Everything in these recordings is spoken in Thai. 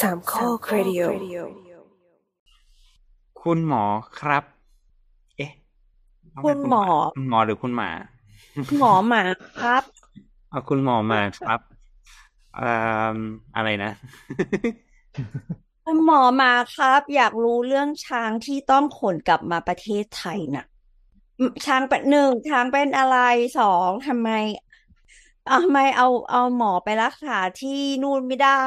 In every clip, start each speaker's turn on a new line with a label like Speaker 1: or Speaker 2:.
Speaker 1: สามข้อครดิโอ
Speaker 2: คุณหมอครับ เอ๊ะต้อง
Speaker 3: คุ
Speaker 2: เป็น
Speaker 3: ณหมอ
Speaker 2: คุณหมอหรือคุณหมา
Speaker 3: หมอหมาครับ
Speaker 2: เอาคุณหมอมาครับเอ่ออะไรนะ
Speaker 3: คุณหมอหมาครับ อยากรู้เรื่องช้างที่ต้องขนกลับมาประเทศไทยน่ะอืมช้างเป็นหนึ่งช้างเป็นอะไรสองทำไมอะทำไมเอาเอาหมอไปรักษาที่นู่นไม่ได้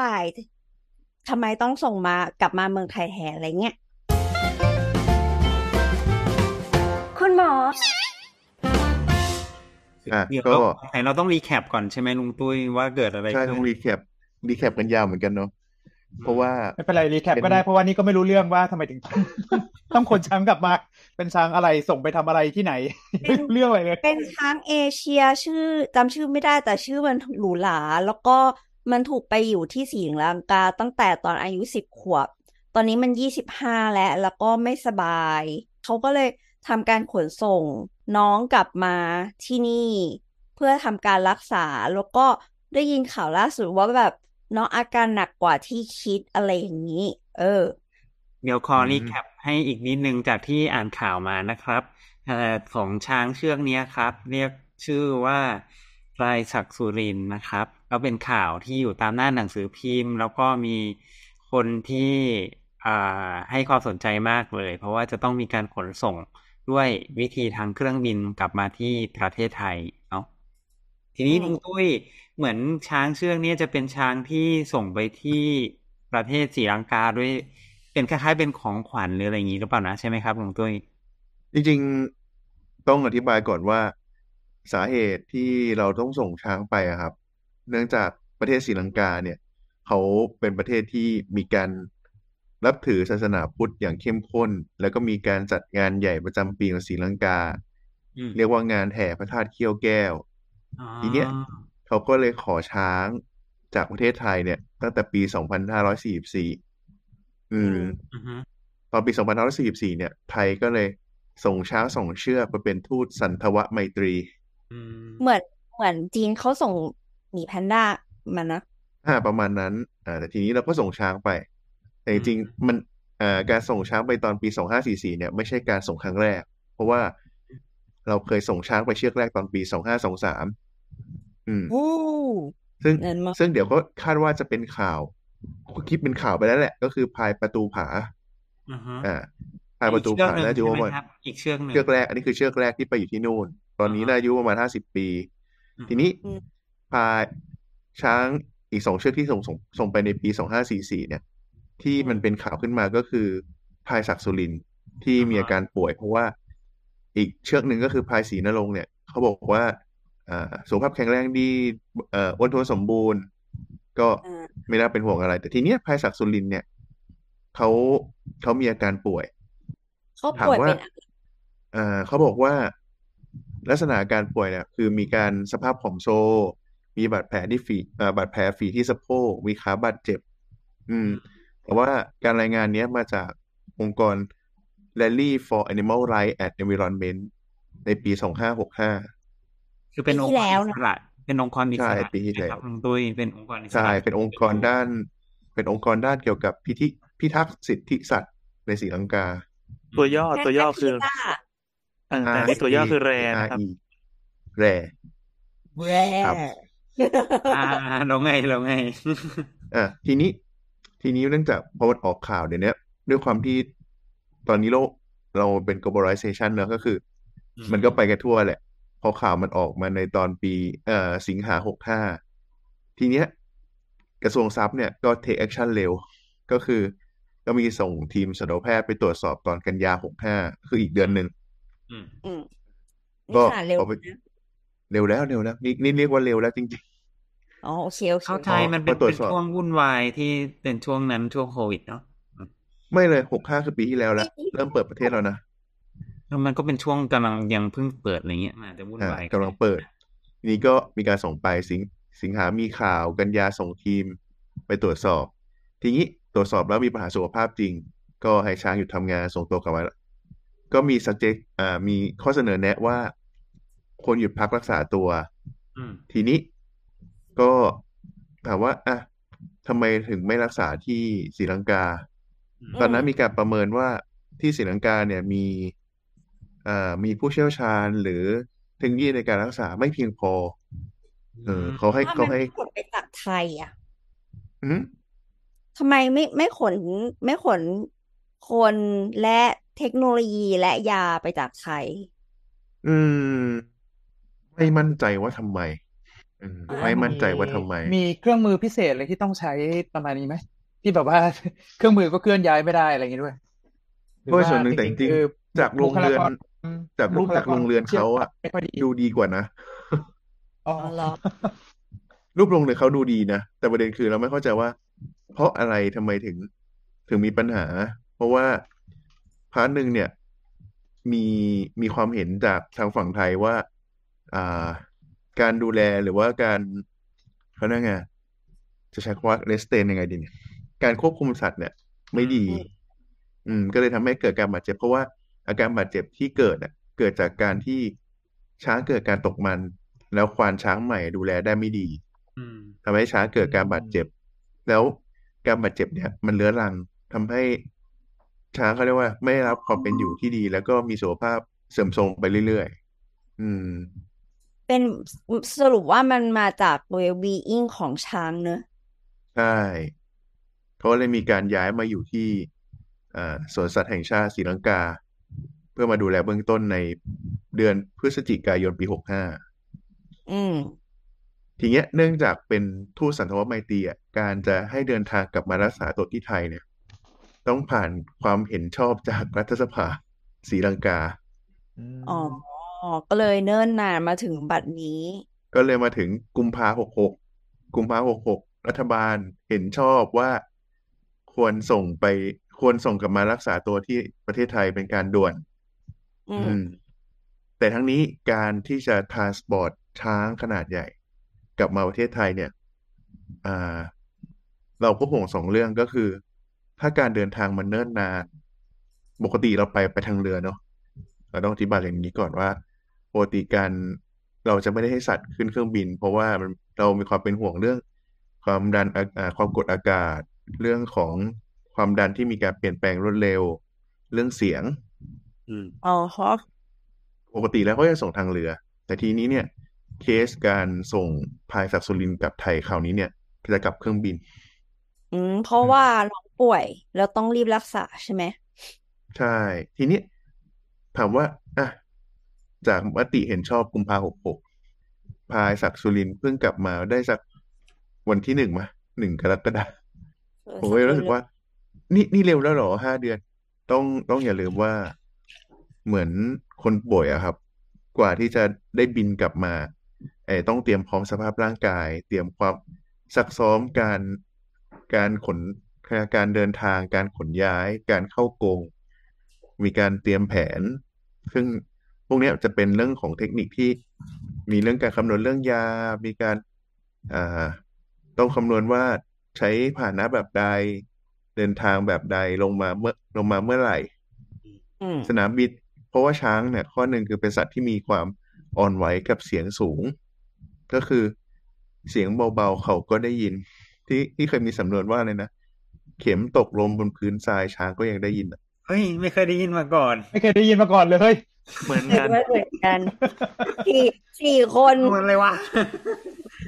Speaker 3: ทำไมต้องส่งมากลับมาเมืองไทยแทนอะไรเงี้ย คุณหมอ
Speaker 4: อะ
Speaker 2: เดี๋ยว
Speaker 4: ก็
Speaker 2: เราไหนเราต้อง recap ก่อนใช่ไหมลุงตุ้ยว่าเกิดอะไรขึ้น
Speaker 4: ใช่ต้อง recap recap กันยาวเหมือนกันเนาะเพราะว่า
Speaker 5: ไม่เป็นไร recap
Speaker 4: เป็น
Speaker 5: ก็ได้เพราะว่านี่ก็ไม่รู้เรื่องว่าทำไมถึงต้องต้องขนช้างกลับมาเป็นช้างอะไรส่งไปทำอะไรที่ไหน ไม่รู้เรื่องอะไรเลย
Speaker 3: เป็นช้างเอเชียชื่อจำชื่อไม่ได้แต่ชื่อมันหรูหราแล้วก็ มันถูกไปอยู่ที่ศรีลังกาตั้งแต่ตอนอายุสิบขวบ ตอนนี้มันยี่สิบห้าแล้วแล้วก็ไม่สบาย เขาก็เลยทำการขนส่งน้องกลับมาที่นี่ เพื่อทำการรักษาแล้วก็ได้ยินข่าวล่าสุดว่าแบบน้องอาการหนักกว่าที่คิดอะไรอย่างนี้ เออ
Speaker 2: เดี๋ยวขอ
Speaker 4: อืม
Speaker 2: รีแคปให้อีกนิดนึงจากที่อ่านข่าวมานะครับเอ่อของช้างเชือกเนี้ยครับ เรียกชื่อว่าพลายศักดิ์สุรินทร์นะครับ ก็เป็นข่าวที่อยู่ตามหน้าหนังสือพิมพ์ แล้วก็มีคนที่ให้ความสนใจมากเลย เพราะว่าจะต้องมีการขนส่งด้วยวิธีทางเครื่องบินกลับมาที่ประเทศไทยเนาะทีนี้ลุงตุ้ยเหมือนช้างเชือกนี้จะเป็นช้างที่ส่งไปที่ประเทศศรีลังกาด้วยเป็นคล้ายๆเป็นของขวัญหรืออะไรอย่างนี้หรือเปล่านะใช่ไหมครับลุงตุ้ย
Speaker 4: จริงๆต้องอธิบายก่อนว่าสาเหตุที่เราต้องส่งช้างไปอะครับ เนื่องจากประเทศศรีลังกาเนี่ยเขาเป็นประเทศที่มีการนับถือศาสนาพุทธอย่างเข้มข้น แล้วก็มีการจัดงานใหญ่ประจำปีของศรีลังกา
Speaker 2: อืม
Speaker 4: เรียกว่างานแห่พระธาตุเขี้ยวแก้ว
Speaker 2: อ๋อ
Speaker 4: ทีเนี้ยเขาก็เลยขอช้างจากประเทศไทยเนี่ย ตั้งแต่ปี 2544 อืม
Speaker 2: อือฮึ
Speaker 4: ตอนปี 2544 เนี่ย ไทยก็เลยส่งช้างสองเชือกไปเป็นทูตสันทวไมตรี
Speaker 2: อืม
Speaker 3: เหมือนเหมือนจีนเขาส่งห มีแพนด้ามานะ
Speaker 4: อ่าประมาณนั้นอ่าแต่ทีนี้เราก็ส่งช้างไป แต่จริงๆมันอ่าการส่งช้างไปตอนปี2544เนี่ย ไม่ใช่การส่งครั้งแรก เพราะว่าเราเคยส่งช้างไปเชือกแรกตอนปี2523อืม
Speaker 3: อู้
Speaker 4: ซึ่ง
Speaker 3: นั่นมาก
Speaker 4: ซึ่งเดี๋ยวก็คาดว่าจะเป็นข่าวคิดเป็นข่าวไปแล้วแหละ ก็คือพายประตูผา
Speaker 2: อือฮึ
Speaker 4: อ่าพายประตู
Speaker 2: อีกเชือก
Speaker 4: ผา
Speaker 2: หนึ่ง
Speaker 4: น่าจะอายุ
Speaker 2: ใช่
Speaker 4: ประ
Speaker 2: ไหม
Speaker 4: มาณ
Speaker 2: ครับอีกเชือกหนึ่ง
Speaker 4: เชือกแรก อันนี้คือเชือกแรกที่ไปอยู่ที่นู่น ตอนนี้
Speaker 2: อ่าฮะ
Speaker 4: น่าอายุประมาณห้าสิบปี
Speaker 2: อือฮึ
Speaker 4: ทีนี้
Speaker 3: อืม
Speaker 4: พาช้างอีกสองเชือกที่ส่งส่งส่งไปในปีสองห้าสี่สี่เนี่ย ที่มันเป็นข่าวขึ้นมาก็คือพายศักดิ์สุรินทร์ที่มีอาการป่วย เพราะว่าอีกเชือกหนึ่งก็คือพายศรีนรงค์เนี่ย เขาบอกว่าอ่าสุขภาพแข็งแรงดีเอ่ออ้วนท้วนสมบูรณ์ ก็
Speaker 3: อ่า
Speaker 4: ไม่น่าเป็นห่วงอะไร แต่ทีเนี้ยพายศักดิ์สุรินทร์เนี่ยเขาเขามีอาการป่วย
Speaker 3: เขา
Speaker 4: ถาม
Speaker 3: ป่วย
Speaker 4: ว่า
Speaker 3: เป็นอะไร
Speaker 4: อ่าเขาบอกว่าลักษณะอาการป่วยเนี่ยคือมีการสภาพผอมโซ มีบาดแผลที่ฝีอ่าบาดแผลฝีที่สะโพกมีขาบาดเจ็บ อืม แต่ว่าการรายงานเนี้ยมาจากองค์กร Rally for Animal Rights and Environment ในปี2565
Speaker 2: คือเป็นองค์กรอิสระเป็นองค์กรอิส
Speaker 4: ใช่
Speaker 2: ระ
Speaker 4: ปีที่
Speaker 2: ใช่ไหมครับ
Speaker 4: แล้ว
Speaker 2: ลุงตุ้ยเป็นองค์กรอิส
Speaker 4: ใช่
Speaker 2: ระ
Speaker 4: เป็นองค์กรด้าน เป็นองค์กรด้านเกี่ยวกับพิธิพิทักษ์สิทธิสัตว์ในศรีลังกา
Speaker 6: ตัวย่อตัวย่อคือ
Speaker 3: แค่
Speaker 6: อ่าแต่อันนี้ตัวย่อคือแรนะครับ
Speaker 4: RE แร
Speaker 3: แย่
Speaker 4: ครับ
Speaker 2: อ่าเราไงเราไง
Speaker 4: อะทีนี้ ทีนี้เนื่องจากพอมันออกข่าวเดี๋ยวนี้ด้วยความที่ตอนนี้โลกเราเป็น globalization เนอะก็คืออ
Speaker 2: ม
Speaker 4: มันก็ไปกันทั่วแหละ พอข่าวมันออกมาในตอนปีเอ่อสิงหาหกห้าทีเนี้ย กระทรวงทรัพย์เนี่ยก็ take action เร็ว ก็คือ ก็มีส่งทีมสัตวแพทย์ไปตรวจสอบตอนกันยาหกห้าคืออีกเดือนหนึ่ง
Speaker 2: อืม
Speaker 3: อืม
Speaker 4: ก็
Speaker 3: นี่ค่ะเร็ว
Speaker 4: เอาไป
Speaker 3: นะ
Speaker 4: เร็วแล้วเร็วแล้วนี่นี่เรียกว่าเร็วแล้วจริง
Speaker 3: อ๋อโอเคโอเค
Speaker 2: เข้าใจมันเป็น
Speaker 4: พอตรว
Speaker 2: เป็
Speaker 4: จ
Speaker 2: น
Speaker 4: สอบ
Speaker 2: ช่วงวุ่นวายที่เป็นช่วงนั้นช่วงโควิดเนาะ
Speaker 4: ๆไม่เลยหกห้าคือปีที่แล้วแล้ว เริ่มเปิดประเทศแล้วนะ
Speaker 2: แล้วมันก็เป็นช่วงกำลังยังเพิ่งเปิดอะไรเงี้ยมันอาจจะวุ่น
Speaker 4: อ่าวา
Speaker 2: ย
Speaker 4: กำลังเปิดทีนี้ก็มีการส่งไปสิงสิงหามีข่าวกันยาส่งทีมไปตรวจสอบ ทีนี้ตรวจสอบแล้วมีปัญหาสุขภาพจริง ก็ให้ช้างหยุดทำงานส่งตัวกลับมาก็มี suggest อ่ามีข้อเสนอแนะว่า ควรหยุดพักรักษาตัว
Speaker 2: อืม
Speaker 4: ทีนี้ก็ถามว่าอะทำไมถึงไม่รักษาที่ศรีลังกา ตอนนั้นมีการประเมินว่าที่ศรีลังกาเนี่ยมีเอ่อมีผู้เชี่ยวชาญหรือเทคโนโลยีในการรักษาไม่เพียงพอ เออเขาให้
Speaker 3: ทำไม
Speaker 4: เขาให้
Speaker 3: ไม่ขนไปจากไทยอะ
Speaker 4: อืม
Speaker 3: ทำไมไม่ไม่ขนไม่ขนคนและเทคโนโลยีและยาไปจากไทย
Speaker 4: อืม ไม่มั่นใจว่าทำไมอืม
Speaker 5: หรือว่า
Speaker 4: ไม่มั่นใจว่าทำไม
Speaker 5: มีเครื่องมือพิเศษอะไรที่ต้องใช้ประมาณนี้ไหมที่แบบว่าเครื่องมือก็เคลื่อนย้ายไม่ได้อะไรอย่างงี้ด้วยหรือ
Speaker 4: ด้วย
Speaker 5: ว่า
Speaker 4: ส่วนหนึ่งแต่จ
Speaker 5: จริ
Speaker 4: ริ
Speaker 5: ง
Speaker 4: ง
Speaker 5: ๆคือ
Speaker 4: ๆจากโรงเรือน
Speaker 5: บุคลากรอืม
Speaker 4: จากรูปจากโรงเรือนเขาอะ
Speaker 5: ไม่ค่อยดี
Speaker 4: ดูดีกว่านะ
Speaker 5: อ๋อ
Speaker 3: อ๋อเหรอ
Speaker 4: รูปโรงเรือนเขาดูดีนะ แต่ประเด็นคือเราไม่เข้าใจว่า เพราะอะไรทำไมถึง ถึงมีปัญหา เพราะว่าพาร์ทหนึ่งเนี่ย มีมีความเห็นจากทางฝั่งไทยว่า อ่า การดูแลหรือว่าการเขาเรียกไงจะใช้คำว่าเรสเตนยังไงดีเนี่ยการควบคุมสัตว์เนี่ย ไม่ดี
Speaker 3: อืม
Speaker 4: อืมก็เลยทำให้เกิดการบาดเจ็บ เพราะว่าอาการบาดเจ็บที่เกิดอะ เกิดจากการที่ช้างเกิดการตกมัน แล้วควานช้างใหม่ดูแลได้ไม่ดี
Speaker 2: อืม
Speaker 4: ทำให้ช้างเกิดการบาดเจ็บ แล้วการบาดเจ็บเนี่ย มันเรื้อรังทำให้ช้างเขาเรียกว่า ไม่ได้รับความเป็นอยู่ที่ดี แล้วก็มีสุขภาพเสื่อมโทรมไปเรื่อยๆ อืม
Speaker 3: เป็นสรุปว่ามันมาจาก well-being ของช้างเนอะ
Speaker 4: ใช่เขาเลยมีการย้ายมาอยู่ที่อ่าสวนสัตว์แห่งชาติศรีลังกา เพื่อมาดูแลเบื้องต้นในเดือนพฤศจิกายนปีหกห้า
Speaker 3: อืม
Speaker 4: ทีเนี้ยเนื่องจากเป็นทูตสันทวไมตรีอะการจะให้เดินทางกลับมารักษาตัวที่ไทยเนี่ย ต้องผ่านความเห็นชอบจากรัฐสภาศรีลังกา
Speaker 3: อ๋อ ก็เลยเนิ่นนานมาถึงบัดนี้
Speaker 4: ก็เลยมาถึงกุมภาหกหกกุมภาหกหกรัฐบาลเห็นชอบว่าควรส่งไปควรส่งกลับมารักษาตัวที่ประเทศไทยเป็นการด่วน
Speaker 3: อื
Speaker 4: อื
Speaker 3: ม
Speaker 4: มแต่ทั้งนี้การที่จะทรานสปอร์ตช้างขนาดใหญ่ กลับมาประเทศไทยเนี่ย อ่า เราก็ห่วงสองเรื่องก็คือ ถ้าการเดินทางมันเนิ่นนาน ปกติเราไปไปทางเรือเนาะเราต้องอธิบายอย่างนี้ก่อนว่า ปกติการเราจะไม่ได้ให้สัตว์ขึ้นเครื่องบิน เพราะว่ามันเรามีความเป็นห่วงเรื่อง ความดันอาอ่าความกดอากาศ เรื่องของความดันที่มีการเปลี่ยนแปลงรวดเร็ว เรื่องเสียง
Speaker 6: อืม
Speaker 3: อ๋อฮะ
Speaker 4: ปกติแล้วเขาจะส่งทางเรือ แต่ทีนี้เนี่ยเคสการส่งพายศักดิ์สุรินทร์กลับไทยคราวนี้เนี่ยจะกลับเครื่องบิน
Speaker 3: อืมเพราะว่าน้องป่วยแล้วต้องรีบรักษาใช่ไหม
Speaker 4: ใช่ ทีนี้ถามว่าอะ จากมติเห็นชอบกุมภาหกหกพายศักดิ์สุรินทร์เพิ่งกลับมาได้สักวันที่หนึ่งมาหนึ่งกรกฎาคม
Speaker 3: เออ
Speaker 4: ผมก็เลยรู้สึกว่า นี่นี่เร็วแล้วเหรอห้าเดือน ต้องต้องอย่าลืมว่าเหมือนคนป่วยอะครับ กว่าที่จะได้บินกลับมาไอ้ต้องเตรียมพร้อมสภาพร่างกาย เตรียมความซักซ้อมการการขนการเดินทาง การขนย้าย การเข้ากรงมีการเตรียมแผน ซึ่งพ วกเนี้ยจะเป็นเรื่องของเทคนิคที่มีเรื่องการคำนวณเรื่องยา มีการอ่าต้องคำนวณว่าใช้พาหนะแบบใด เดินทางแบบใดลงมาเมื่อลงมาเมื่อไหร่
Speaker 3: อืม
Speaker 4: สนามบินเพราะว่าช้างเนี่ยข้อหนึ่งคือเป็นสัตว์ที่มีความอ่อนไหวกับเสียงสูง ก็คือเสียงเบาๆเขาก็ได้ยิน ที่ที่เคยมีสำนวนว่าเลยนะเข็มตกลงบนพื้นทรายช้างก็ยังได้ยินอะ
Speaker 2: เฮ้ยไม่เคยได้ยินมาก่อน
Speaker 5: ไม่เคยได้ยินมาก่อนเลย
Speaker 6: เหมือน
Speaker 3: เห็
Speaker 6: กันน
Speaker 3: ว่าเหมือนกันสี่สี่คน
Speaker 2: มันเลยวะ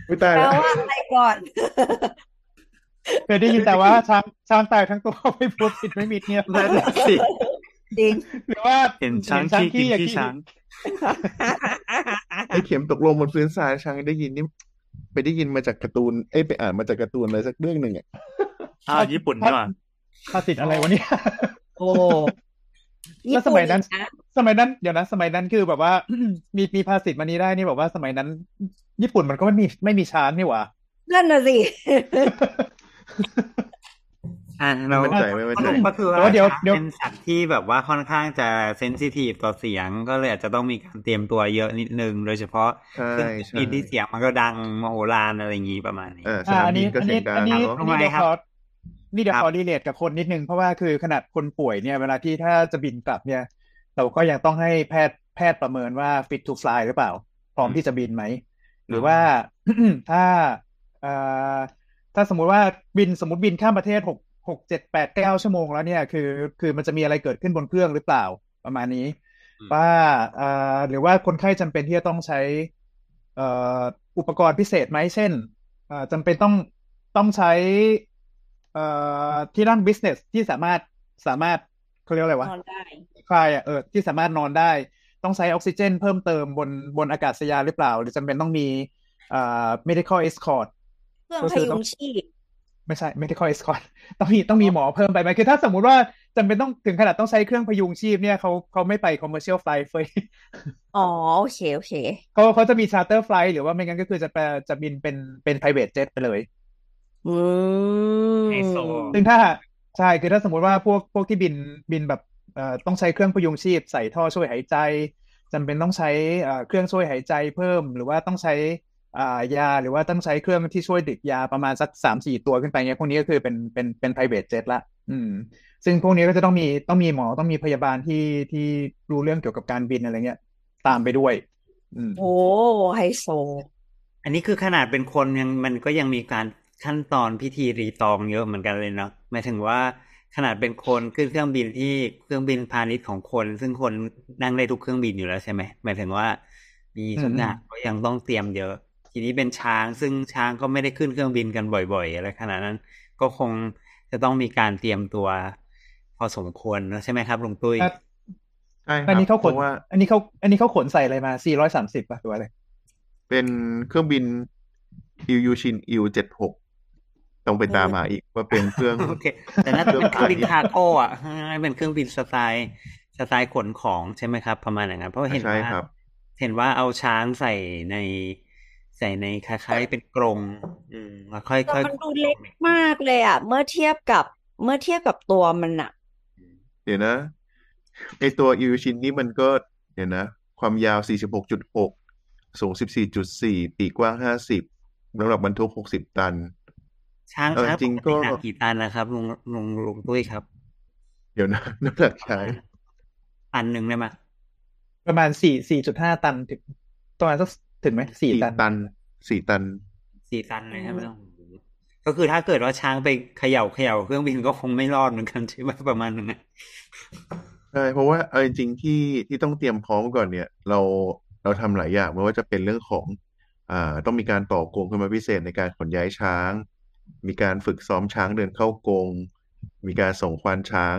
Speaker 4: ไม่ตาย
Speaker 3: แปล
Speaker 4: แล้ว
Speaker 3: ว่าอะไรก่อน
Speaker 5: เคยได้ยินแต่ว่าช้างช้างตายทั้งตัวไม่พูดผิดไม่มีเนี่ย
Speaker 2: นั่นแหละสิ
Speaker 3: จริง
Speaker 5: หรือว่า
Speaker 6: เห็นช้างขี้กิน
Speaker 5: อย่
Speaker 6: ขี้ช้าง
Speaker 4: ไอ้เข็มตกลงบนพื้นทรายช้างได้ยินนี่ไปได้ยินมาจากการ์ตูนเอ้ยไปอ่านมาจากการ์ตูนอะไรสักเรื่องหนึ่งอะ
Speaker 6: อ้าวญี่ปุ่นนี่หว่า
Speaker 5: ภาษิตอะไรวะเนี่ย
Speaker 3: โอ้
Speaker 5: แล้วสมัยนั้น
Speaker 3: ญี่ปุ่อีกะ
Speaker 5: สมัยนั้นเดี๋ยวนะสมัยนั้นคือแบบว่า มีมีภาษิตมานี้ได้นี่แบบว่าสมัยนั้น ญี่ปุ่นมันก็ไม่มีไม่มีช้างนี่หว่า
Speaker 3: นั่นน่ะสิ
Speaker 2: อ่าเรา
Speaker 4: ไม่มั่นใจไม่มั่นใจ
Speaker 2: ก็คือ
Speaker 5: แต่ว่าเดี๋ยว
Speaker 2: ช้าง
Speaker 5: เดี๋ยว
Speaker 2: เป็นสัตว์ที่แบบว่าค่อนข้างจะเซนซิทีฟต่อเสียงก็เลยอาจจะต้องมีการเตรียมตัวเยอะนิดนึง โดยเฉพาะ
Speaker 4: ใช่
Speaker 2: เครื่อง
Speaker 4: ใช่
Speaker 2: บินที่เสียงมันก็ดังมโหฬารอะไรอย่างนี้ประมาณนี้
Speaker 4: อ่าส
Speaker 5: อ่า
Speaker 4: นาม
Speaker 5: อัน
Speaker 4: บิ
Speaker 5: นี้
Speaker 4: นก็
Speaker 5: อัน
Speaker 4: เสีย
Speaker 5: นี้
Speaker 4: งดั
Speaker 5: อั
Speaker 4: ง
Speaker 5: นนี้
Speaker 4: เนาะ
Speaker 5: อันนี้เดี๋ยว
Speaker 2: ทำไมครับ
Speaker 5: ขอนี่เดี๋ยว
Speaker 2: ครับ
Speaker 5: ขอรีเลทกับคนนิดนึง เพราะว่าคือขนาดคนป่วยเนี่ย เวลาที่ถ้าจะบินกลับเนี่ย เราก็ยังต้องให้แพทย์แพทย์ประเมินว่า fit to fly หรือเปล่า พร้อมที่จะบินไหม หรือว่าถ้าเอ่อถ้าสมมุติว่าบินสมมติบินข้ามประเทศหกหกเจ็ดแปดเก้าชั่วโมงแล้วเนี่ยคือ คือมันจะมีอะไรเกิดขึ้นบนเครื่องหรือเปล่าประมาณนี้
Speaker 2: อืม
Speaker 5: ว่าอ่าหรือว่าคนไข้จำเป็นที่จะต้องใช้เอ่ออุปกรณ์พิเศษไหมเช่นอ่าจำเป็นต้องต้องใช้เอ่อที่นั่ง business ที่สามารถสามารถ เขาเรียกว่าอะไรวะ
Speaker 3: นอนได้
Speaker 5: คลายอะเออที่สามารถนอนได้ ต้องใช้ออกซิเจน เพิ่มเติมบนบนอากาศยานหรือเปล่า หรือจำเป็นต้องมีอ่า medical escort
Speaker 3: เครื่อง
Speaker 5: ก็
Speaker 3: พ
Speaker 5: คือ
Speaker 3: ยุ
Speaker 5: ต้อง
Speaker 3: งชีพ
Speaker 5: ไม่ใช่ medical escort ต้องมีต้องมีหมอเพิ่มไปไหมคือถ้าสมมุติว่าจำเป็นต้องถึงขนาดต้องใช้เครื่องพยุงชีพเนี่ยเขาเขาไม่ไป commercial flight เฟ้ย
Speaker 3: อ๋อ โอเค โอเค
Speaker 5: เขาเขาจะมี charter flight หรือว่าไม่งั้นก็คือจะไปจะบินเป็นเป็น private jet ไปเลย
Speaker 3: อืม
Speaker 2: ไฮโซ
Speaker 5: ซึ่งถ้า ใช่คือถ้าสมมุติว่าพวกพวกที่บินบินแบบเอ่อต้องใช้เครื่องพยุงชีพใส่ท่อช่วยหายใจจำเป็นต้องใช้เอ่อเครื่องช่วยหายใจเพิ่ม หรือว่าต้องใช้อ่ายาหรือว่าต้องใช้เครื่องที่ช่วยดึกยาประมาณสักสามสี่ตัวขึ้นไปเงี้ยพวกนี้ก็คือเป็นเป็นเป็น private jet ละ อืม ซึ่งพวกนี้ก็จะต้องมีต้องมีหมอต้องมีพยาบาลที่ที่รู้เรื่องเกี่ยวกับการบินอะไรเงี้ย ตามไปด้วย อืม
Speaker 3: โอ้ไฮโซ
Speaker 2: อันนี้คือขนาดเป็นคนยังมันก็ยังมีการ ขั้นตอนพิธีรีตองเยอะเหมือนกันเลยเนาะหมายถึงว่าขนาดเป็นคนขึ้นเครื่องบินที่เครื่องบินพาณิชย์ของคน ซึ่งคนนั่งได้ทุกเครื่องบินอยู่แล้วใช่ไหมหมายถึงว่า มีทุกอย่างก็ยังต้องเตรียมเยอะ ทีนี้เป็นช้างซึ่งช้างก็ไม่ได้ขึ้นเครื่องบินกันบ่อยๆอะไรขนาดนั้น ก็คงจะต้องมีการเตรียมตัว พอสมควรนะใช่ไหมครับลุงตุ้ย
Speaker 5: ครับ
Speaker 4: ใช่ครับ
Speaker 5: เพราะ
Speaker 4: ว่า
Speaker 5: อั
Speaker 4: นนี้เขาขน
Speaker 5: อันนี้เขาอันนี้เขาขนใส่อะไรมา C130 ป่ะหรือว่าอะไร
Speaker 4: เป็นเครื่องบินอิลยูชินอิลเจ็ดหก ต้องไปตามหาอีกว่าเป็นเครื่อง
Speaker 2: โอเค แต่น่าจะเป็นเครื่องบิน cargo อะให้เป็นเครื่องบินสไตล์สไตล์ขนของใช่ไหมครับ ประมาณอย่างนั้นเพราะเห็นว่า ใช่
Speaker 4: ครับ
Speaker 2: เห็นว่าเอาช้างใส่ในใส่ในคล้ายๆเป็นกรง อืมแล้วค่อย
Speaker 3: แต่
Speaker 2: ค่อย
Speaker 3: มันดูเล็กมากเลยอะ เมื่อเทียบกับเมื่อเทียบกับตัวมันอะ
Speaker 4: เดี๋ยวนะไอตัวอิลยูชินนี่มันก็เดี๋ยวนะ ความยาว 46.6 สูง 14.4 ปีกกว้าง 50น้ำหนักบรรทุก 60 ตัน
Speaker 2: ช้าง
Speaker 4: เออ
Speaker 2: ช้าง
Speaker 4: จริง
Speaker 2: ปกติ
Speaker 4: ก็
Speaker 2: หนักกี่ตันนะครับลุงลุงลุงตุ้ยครับ
Speaker 4: เดี๋ยวนะน้ำหนักใช้
Speaker 2: ตันหนึ่งได้ไหม
Speaker 5: ประมาณ4 4.5ตันถึงประมาณสักถึงไหมสี่
Speaker 4: สี่
Speaker 5: ตัน
Speaker 4: ตันสี่ตัน
Speaker 2: สี่ตันเลยใช่ไหมโอ้โหก็คือถ้าเกิดว่าช้างไปเขย่าเขย่าเครื่องบินก็คงไม่รอดเหมือนกันใช่ไหมประมาณนั้นนะ
Speaker 4: ใช่เพราะว่าเอาจริงๆที่ที่ต้องเตรียมพร้อมก่อนเนี่ย เราเราทำหลายอย่างไม่ว่าจะเป็นเรื่องของ อ่าต้องมีการต่อกรงขึ้นมาพิเศษในการขนย้ายช้าง มีการฝึกซ้อมช้างเดินเข้ากรงมีการส่งควานช้าง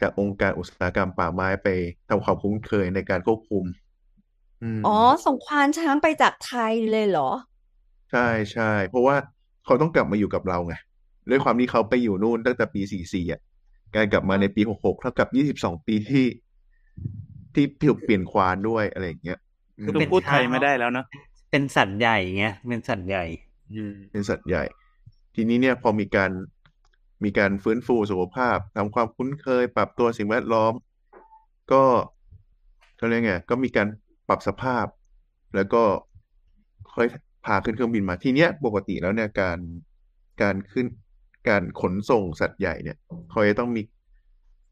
Speaker 4: จากองค์การอุตสาหกรรมป่าไม้ไปทำความคุ้นเคยในการควบคุมอืม
Speaker 3: อ๋อ ส่งควานช้างไปจากไทยเลยเหรอ
Speaker 4: ใช่ใช่เพราะว่าเขาต้องกลับมาอยู่กับเราไงด้วยความที่เขาไปอยู่นู่นตั้งแต่ปีสี่สี่อะการกลับมาในปีหกหกเท่ากับยี่สิบสองปีที่ ที่ถูกเปลี่ยนควานด้วยอะไรอย่างเงี้ยอื
Speaker 2: คือ
Speaker 4: ม
Speaker 2: เป็น
Speaker 6: พูดไทยไม่ได้แล้วเนอะ
Speaker 2: เป็นสัตว์ใหญ่ไงเป็นสัตว์ใหญ่อืม
Speaker 4: เป็นสัตว์ใหญ่ ทีนี้เนี่ยพอมีการมีการฟื้นฟูสุขภาพทำความคุ้นเคย ปรับตัวสิ่งแวดล้อม ก็เขาเรียกไงก็มีการปรับสภาพ แล้วก็ค่อยพาขึ้นเครื่องบินมาทีเนี้ยปกติแล้วเนี่ยการการขึ้นการขนส่งสัตว์ใหญ่เนี่ยเขาจะต้องมี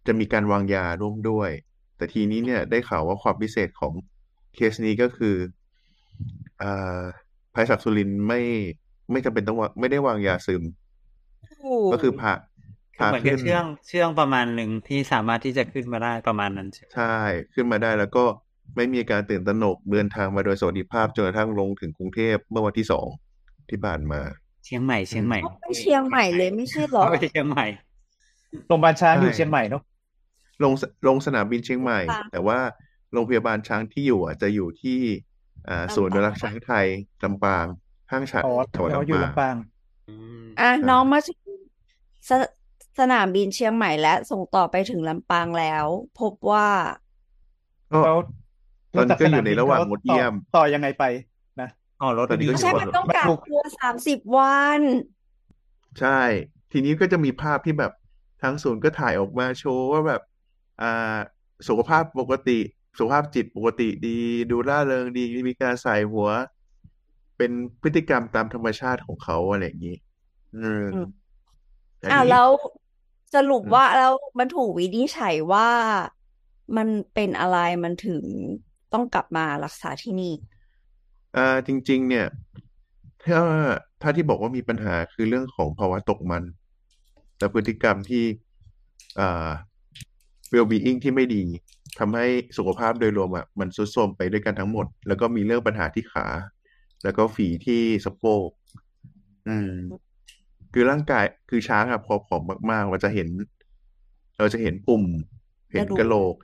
Speaker 4: จะมีการวางยาร่วมด้วย แต่ทีนี้เนี่ยได้ข่าวว่าความพิเศษของเคสนี้ก็คืออ่าภายศักดิ์สุรินไม่ ไม่จำเป็นต้องวางไม่ได้วางยาซึม ก็คือพา
Speaker 2: คือ
Speaker 4: พา
Speaker 2: เหมือน
Speaker 4: ขึ้
Speaker 2: กับ
Speaker 4: น
Speaker 2: เชื่องเชื่องประมาณหนึ่งที่สามารถที่จะขึ้นมาได้ประมาณนั้นใช่ไหม
Speaker 4: ใช่ขึ้นมาได้แล้วก็ไม่มีอาการตื่นตระหนกเดินทางมาโดยสวัสดิภาพจนกระทั่งลงถึงกรุงเทพเมื่อวันที่สองที่ผ่านมา
Speaker 2: เชียงใหม่เชียงใหม่
Speaker 3: เขาไปเชียงใหม่เลยไม่ใช่เหรอ
Speaker 2: เขาไปเชียงใหม่
Speaker 5: โรงพยาบาลช้างอยู่
Speaker 4: ใช่
Speaker 5: เชียงใหม่เนาะ
Speaker 4: ลงสลงสนามบินเชียงใหม่
Speaker 3: ค่ะ
Speaker 4: แต่ว่าโรงพยาบาลช้างที่อยู่อะจะอยู่ที่อ่า
Speaker 3: ลำปาง
Speaker 4: ศูนย์อนุรักษ์ช้างไทยลำปาง ห้างฉะ
Speaker 5: อ๋อ
Speaker 4: จังหวัด
Speaker 5: เราอยู่
Speaker 4: ลำปาง
Speaker 5: ลำปาง
Speaker 2: อืม
Speaker 3: อะ
Speaker 4: ใช่
Speaker 3: น้องมาถึงสสนามบินเชียงใหม่และส่งต่อไปถึงลำปางแล้ว พบว่า
Speaker 4: ก็
Speaker 5: แล้ว
Speaker 4: ตอนนี้ก็อยู่ในระหว่างงดเยี่ยม
Speaker 5: ต่อยังไงไปนะ
Speaker 2: อ๋อรถ
Speaker 4: ตอนนี้ก็
Speaker 3: ไม่
Speaker 4: อยู่
Speaker 3: ใช่
Speaker 4: ระห
Speaker 3: มั
Speaker 4: ว่านง
Speaker 3: ต้องกัก
Speaker 5: ถูก
Speaker 3: ตัวสามสิบวัน
Speaker 4: ใช่ ทีนี้ก็จะมีภาพที่แบบทางศูนย์ก็ถ่ายออกมาโชว์ว่าแบบอ่าสุขภาพปกติ สุขภาพจิตปกติดี ดูร่าเริงดีมีการใส่หัว เป็นพฤติกรรมตามธรรมชาติของเขาอะไรอย่างนี้อืม
Speaker 3: อืม
Speaker 4: แต่
Speaker 3: อ้าว
Speaker 4: นี้
Speaker 3: แล้วสรุป
Speaker 4: อืม
Speaker 3: ว่าแล้วมันถูกวินิจฉัยว่ามันเป็นอะไรมันถึงต้องกลับมารักษาที่นี่
Speaker 4: อ่าจริง ๆ เนี่ย ถ้าถ้าที่บอกว่ามีปัญหาคือเรื่องของภาวะตกมัน และพฤติกรรมที่อ่า well-being ที่ไม่ดีทำให้สุขภาพโดยรวมอะมันทรุดโทรมไปด้วยกันทั้งหมด แล้วก็มีเรื่องปัญหาที่ขา แล้วก็ฝีที่สะโพกอืมคือร่างกายคือช้างอะพอผอมมากๆเราจะเห็น เราจะเห็นปุ่ม เห็นกระโหลก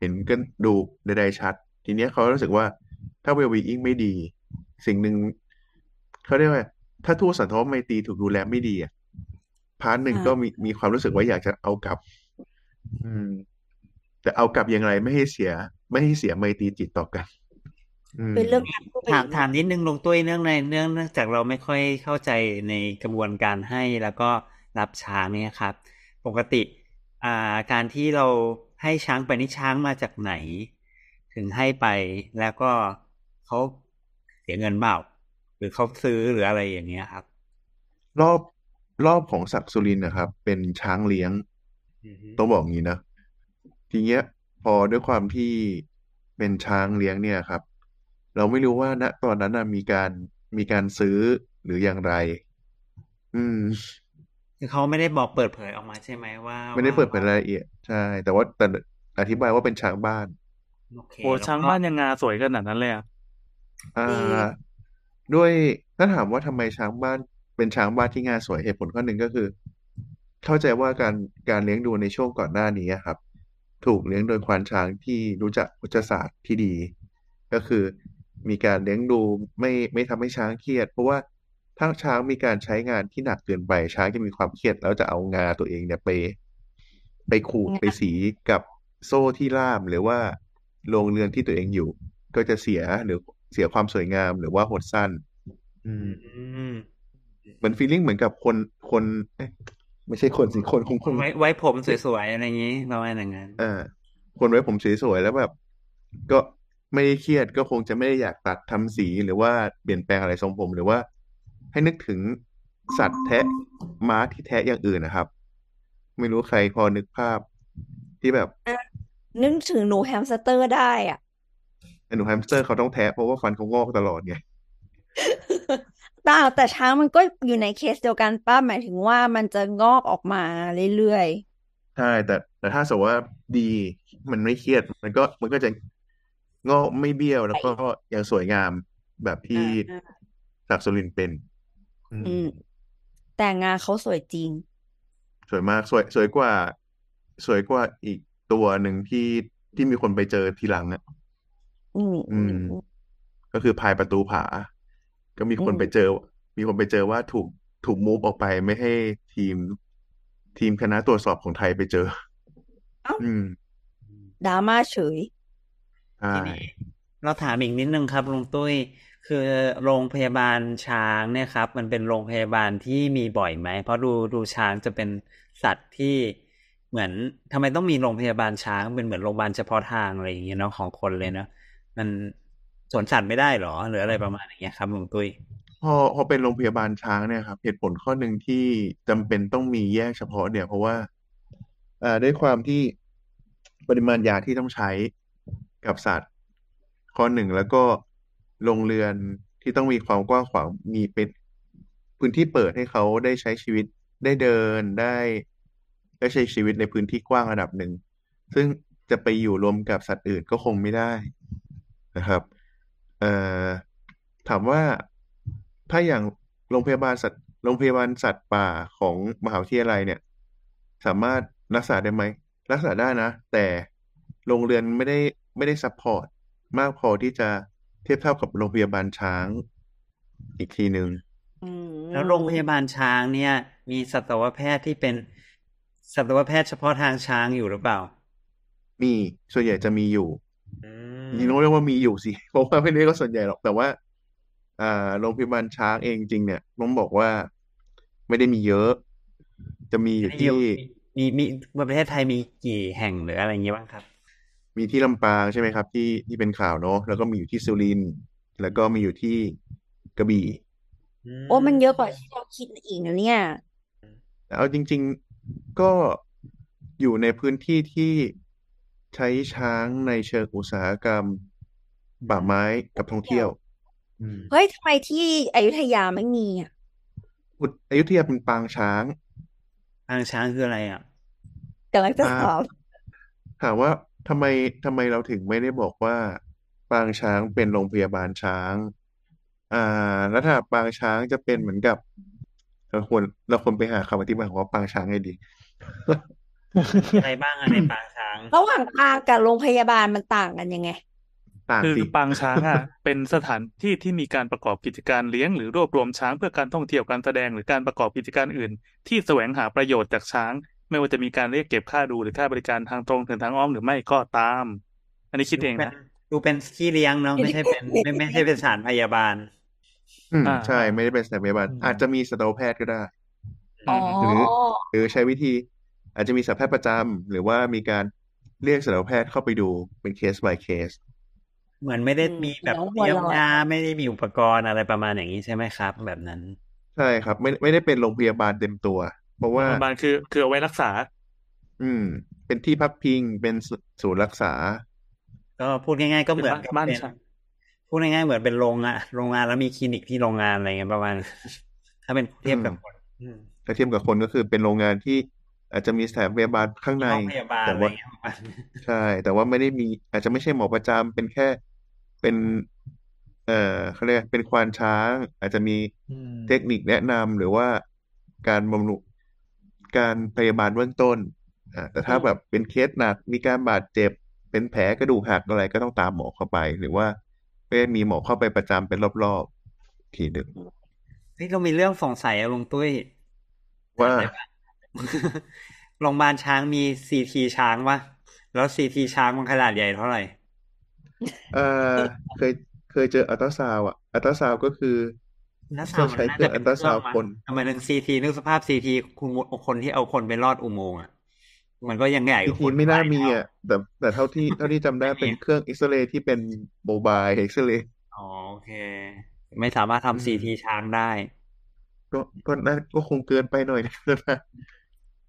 Speaker 4: เห็นกระดูกใดๆชัด ทีเนี้ยเขารู้สึกว่าถ้า well-being ไม่ดี สิ่งหนึ่งเขาเรียกว่าถ้าทูตสันทบไมตรีถูกดูแลไม่ดีอะพาร์ทหนึ่ง
Speaker 3: อ่า
Speaker 4: ก็มีมีความรู้สึกว่าอยากจะเอากลับ อืม แต่เอากลับอย่างไรไม่ให้เสีย ไม่ให้เสียไมตรีจิตต่อกันอืม
Speaker 3: เป็นเรื่องการพูดไป
Speaker 2: ถาม
Speaker 3: อีก
Speaker 2: ถามนิดนึงลงตุ้ยเนื่องในเนื่องเนื่องจากเราไม่ค่อยเข้าใจในกระบวนการให้แล้วก็รับช้างเนี่ยครับ ปกติอ่าการที่เราให้ช้างไปนี่ช้างมาจากไหน ถึงให้ไปแล้วก็เขาเสียเงินเปล่าหรือเขาซื้อหรืออะไรอย่างเงี้ยครับ
Speaker 4: รอบรอบของศักดิ์สุรินทร์นะครับ เป็นช้างเลี้ยงต้องบอกงี้นะทีเนี้ย พอด้วยความที่เป็นช้างเลี้ยงเนี่ยครับ เราไม่รู้ว่าณตอนนั้นน่ะมีการมีการซื้อหรืออย่างไร อืม
Speaker 2: คือเขาไม่ได้บอกเปิดเผยออกมาใช่ไหมว่า
Speaker 4: ไม่ได้เปิดเผย
Speaker 2: ว่
Speaker 4: รายละเอียดใช่ แต่ว่าแต่อธิบายว่าเป็นช้างบ้าน
Speaker 2: โอเค
Speaker 6: โอ้
Speaker 2: แล้ว
Speaker 6: ช้าง
Speaker 2: ก็
Speaker 6: บ้านยังงาสวยขนาดนั้นเลยอะ
Speaker 4: อ่า
Speaker 3: ดี
Speaker 4: ด้วยถ้าถามว่าทำไมช้างบ้าน เป็นช้างบ้านที่งานสวยเหตุผลข้อหนึ่งก็คือ เข้าใจว่าการการเลี้ยงดูในช่วงก่อนหน้านี้อะครับ ถูกเลี้ยงโดยควานช้างที่รู้จักวัชศาสตร์ที่ดี ก็คือ มีการเลี้ยงดูไม่ไม่ทำให้ช้างเครียด เพราะว่าถ้าช้างมีการใช้งานที่หนักเกินไปช้างจะมีความเครียด แล้วจะเอางาตัวเองเนี่ยไป ไปขูด
Speaker 3: งา
Speaker 4: ไปสีกับโซ่ที่ล่ามหรือว่าโรงเรือนที่ตัวเองอยู่ ก็จะเสียหรือเสียความสวยงามหรือว่าหดสั้น อืม
Speaker 2: อืม
Speaker 4: เหมือน feeling เหมือนกับคนคนเอ๊ะไม่ใช่คนสิคนคงคง
Speaker 2: ไว้ไว้ผมสวยๆอะไรอย่างนี้ประมาณอย่างนั้น
Speaker 4: อ่าคนไว้ผมสวยๆแล้วแบบ ก็ ไม่ได้เครียดก็คงจะไม่ได้อยากตัดทำสีหรือว่าเปลี่ยนแปลงอะไรทรงผม หรือว่า ให้นึกถึงสัตว์แทะม้าที่แทะอย่างอื่นนะครับ ไม่รู้ใครพอนึกภาพที่แบบ
Speaker 3: นึกถึงหนูแฮมสเตอร์ได้อะ
Speaker 4: หนูแฮมสเตอร์เขาต้องแทะเพราะว่าฟันเขางอกตลอดไง
Speaker 3: แต่แต่ช้างมันก็อยู่ในเคสเดียวกันป้าหมายถึงว่ามันจะงอกออกมาเรื่อย
Speaker 4: ใช่แต่แต่ถ้าสมมติว่าดีมันไม่เครียด มันก็มันก็จะงอ กไม่เบี้ยวแล้วก็ยังสวยงามแบบ
Speaker 3: ๆ
Speaker 4: ที่
Speaker 3: อ่า
Speaker 4: ศักดิ์สุรินทร์เป็นอืม
Speaker 3: อืม แต่งานเขาสวยจริง
Speaker 4: สวยมากสวยสวยกว่า สวยกว่าอีกตัวหนึ่งที่ที่มีคนไปเจอทีหลังอะ
Speaker 3: อืม
Speaker 4: อื
Speaker 3: อื
Speaker 4: ม
Speaker 3: มอืม
Speaker 4: ก็คือพายประตูผา ก็มีคน
Speaker 3: อืม
Speaker 4: ไปเจอ มีคนไปเจอว่าถูกถูกมูฟออกไปไม่ให้ทีม ทีมคณะตรวจสอบของไทยไปเจอ
Speaker 3: เอ้า
Speaker 4: อืม
Speaker 3: ดราม่าเฉย
Speaker 4: ใช่
Speaker 2: ทีนี้เราถามอีกนิดนึงครับลุงตุ้ย คือโรงพยาบาลช้างเนี่ยครับ มันเป็นโรงพยาบาลที่มีบ่อยไหม เพราะดูดูช้างจะเป็นสัตว์ที่เหมือนทำไมต้องมีโรงพยาบาลช้างเป็นเหมือนโรงพยาบาลเฉพาะทางอะไรอย่างเงี้ยเนาะของคนเลยเนาะมันสวนสัตว์ไม่ได้เหรอ หรืออะไรประมาณอย่างเงี้ยครับลุงตุ้ย
Speaker 4: พอพอเป็นโรงพยาบาลช้างเนี่ยครับเหตุผลข้อหนึ่งที่จำเป็นต้องมีแยกเฉพาะเนี่ยเพราะว่าอ่าด้วยความที่ปริมาณยาที่ต้องใช้ กับสัตว์ ข้อหนึ่งแล้วก็โรงเรือนที่ต้องมีความกว้างขวางมีเป็นพื้นที่เปิดให้เขาได้ใช้ชีวิตได้เดินได้ได้ใช้ชีวิตในพื้นที่กว้างระดับหนึ่ง ซึ่งจะไปอยู่รวมกับสัตว์อื่นก็คงไม่ได้นะครับเอ่อถามว่าถ้าอย่างโรงพยาบาลสัตว์โรงพยาบาลสัตว์ป่าของมหาวิทยาลัยเนี่ย สามารถรักษาได้ไหม รักษาได้นะ แต่โรงเรือนไม่ได้ ไม่ได้ supportมากพอที่จะเทียบเท่ากับโรงพยาบาลช้าง อีกทีหนึ่ง
Speaker 3: อืม
Speaker 2: แล้วโรงพยาบาลช้างเนี่ย มีสัตวแพทย์ที่เป็นสัตวแพทย์เฉพาะทางช้างอยู่หรือเปล่า
Speaker 4: มีส่วนใหญ่จะมีอยู่
Speaker 2: อื
Speaker 4: จริงๆต้องเรียกว่ามีอยู่สิเพราะว่าไม่ได้ก็ส่วนใหญ่หรอกแต่ว่าอ่าโรงพยาบาลช้างเองจริงเนี่ยต้องบอกว่าไม่ได้มีเยอะ จะมีอยู่
Speaker 2: มี
Speaker 4: ที่
Speaker 2: มีมีประเทศไทยมีกี่แห่งหรืออะไรอย่างเงี้ยบ้างครับ
Speaker 4: มีที่ลำปางใช่ไหมครับ ที่ที่เป็นข่าวเนาะแล้วก็มีอยู่ที่สุรินทร์แล้วก็มีอยู่ที่กระบี่
Speaker 3: โอ้มันเยอะกว่าที่เราคิดอีกนะเนี่ย
Speaker 4: แต่เอาจริง ๆก็อยู่ในพื้นที่ที่ใช้ช้างในเชิงอุตสาหกรรมป่าไม้กับท่องเที่ยวอืม
Speaker 3: เฮ้ยทำไมที่อยุธยาไม่มีอะ
Speaker 4: อุดอยุธยาเป็นปางช้าง
Speaker 2: ปางช้างคืออะไรอะ
Speaker 3: กำลังจะ
Speaker 4: อ่า
Speaker 3: ถาม
Speaker 4: ถามว่า ทำไมทำไมเราถึงไม่ได้บอกว่า ปางช้างเป็นโรงพยาบาลช้าง อ่า แล้วถ้าปางช้างจะเป็นเหมือนกับเราควรเราควรไปหาคำอธิบายของว่าปางช้างไงดี
Speaker 2: อะไรบ้างอะในปางช้าง
Speaker 3: ระหว่างปางกับโรงพยาบาลมันต่างกันยังไง
Speaker 4: ต่าง
Speaker 6: คือ
Speaker 4: สิ
Speaker 6: ปางช้างอะ เป็นสถานที่ที่มีการประกอบกิจการเลี้ยงหรือรวบรวมช้างเพื่อการท่องเที่ยวการแสดงหรือการประกอบกิจการอื่น ที่แสวงหาประโยชน์จากช้าง ไม่ว่าจะมีการเรียกเก็บค่าดูหรือค่าบริการทางตรงถึงทางอ้อมหรือไม่ก็ตาม อันนี้คิดเอง
Speaker 2: เป็น
Speaker 6: นะ
Speaker 2: ดูเป็นที่เลี้ยงเนาะไม่ใช่เป็นไม่ไม่ใช่เป็นสถานพยาบาล
Speaker 4: อืม
Speaker 6: อ่า
Speaker 4: ใช่ไม่ได้เป็นสถานพยาบาล
Speaker 5: อืม
Speaker 4: อาจจะมีสัตวแพทย์ก็ได้
Speaker 3: อ๋อ
Speaker 4: หรือหรือใช้วิธี อาจจะมีสัตวแพทย์ประจำหรือว่ามีการเรียกสัตวแพทย์เข้าไปดูเป็นเคส by เคส
Speaker 2: เหมือนไม่ได้
Speaker 3: อืม
Speaker 2: มีแบบ
Speaker 3: แล้ว
Speaker 2: เตรียม
Speaker 3: หัวเราะ
Speaker 2: ยาไม่ได้มีอุปกรณ์อะไรประมาณอย่างนี้ใช่ไหมครับ แบบนั้น
Speaker 4: ใช่ครับ ไม่ไม่ได้เป็นโรงพยาบาลเต็มตัว เพราะว่า
Speaker 6: โรงพยาบาลคือคือเอาไว้รักษา
Speaker 4: อืม เป็นที่พักพิงเป็นศูศูนย์รักษา
Speaker 2: ก็พูดง่าย ๆ ก็เหมือนกับ
Speaker 6: บ้าน
Speaker 2: เป็น
Speaker 6: ช้าง
Speaker 2: พูดง่ายๆเหมือนเป็นโรงงานโรงงานแล้วมีคลินิกที่โรงงานอะไรเงี้ยประมาณ ถ้าเป็นเทียบกับคนอืม
Speaker 4: ถ้าเทียบกับคนก็คือเป็นโรงงานที่อาจจะมีสถานพยาบาลข้างใน
Speaker 2: ห้องพยาบาล
Speaker 4: แต่
Speaker 2: อะไร
Speaker 4: ว่า
Speaker 2: เงี้ยประมาณ
Speaker 4: ใช่ แต่ว่าไม่ได้มี อาจจะไม่ใช่หมอประจำเป็นแค่เป็น เอ่อเขาเรียกเป็นควานช้าง อาจจะมี
Speaker 5: อืม
Speaker 4: เทคนิคแนะนำหรือว่าการบำรุง การพยาบาลเบื้องต้นอ่าแต่ถ้าแบบเป็นเคสหนักมีการบาดเจ็บ เป็นแผลกระดูกหักอะไรก็ต้องตามหมอเข้าไป หรือว่าไม่ได้มีหมอเข้าไปประจำเป็นรอบๆทีหนึ่ง
Speaker 2: นี่เรามีเรื่องสงสัยอะลุงตุ้ย
Speaker 4: ว่า
Speaker 2: ถามได้ปะโรงพยาบาลช้างมีซีทีช้างปะแล้วซีทีช้างมันขนาดใหญ่เท่าไหร่
Speaker 4: เอ่อเคยเคยเจออัลตราซาวด์อะอัลตราซาวด์ก็คือ
Speaker 2: แล้ว
Speaker 4: เครื่องใช้เครื่องอัลตราซาวด์คน
Speaker 2: ทำไมถึงซีทีนึกสภาพซีทีคุณคนที่เอาคนไปลอดอุโมงค์อะมันก็ยังใหญ่ก
Speaker 4: ที
Speaker 2: ว่า
Speaker 4: ที
Speaker 2: คน
Speaker 4: ไม่น่า
Speaker 2: ป
Speaker 4: มี
Speaker 2: เท่
Speaker 4: อะแต่แต่เท่าที่เท่าที่จำได้
Speaker 2: ไม่มี
Speaker 4: เป็นเครื่องเอ็กซเรย์ที่เป็นโมบายเอ็กซเรย์
Speaker 2: อ๋อโอเค ไม่สามารถ
Speaker 4: อืม
Speaker 2: ทำซีทีช้างได้
Speaker 4: ก็ก็น่าก็คงเกินไปหน่อยนะ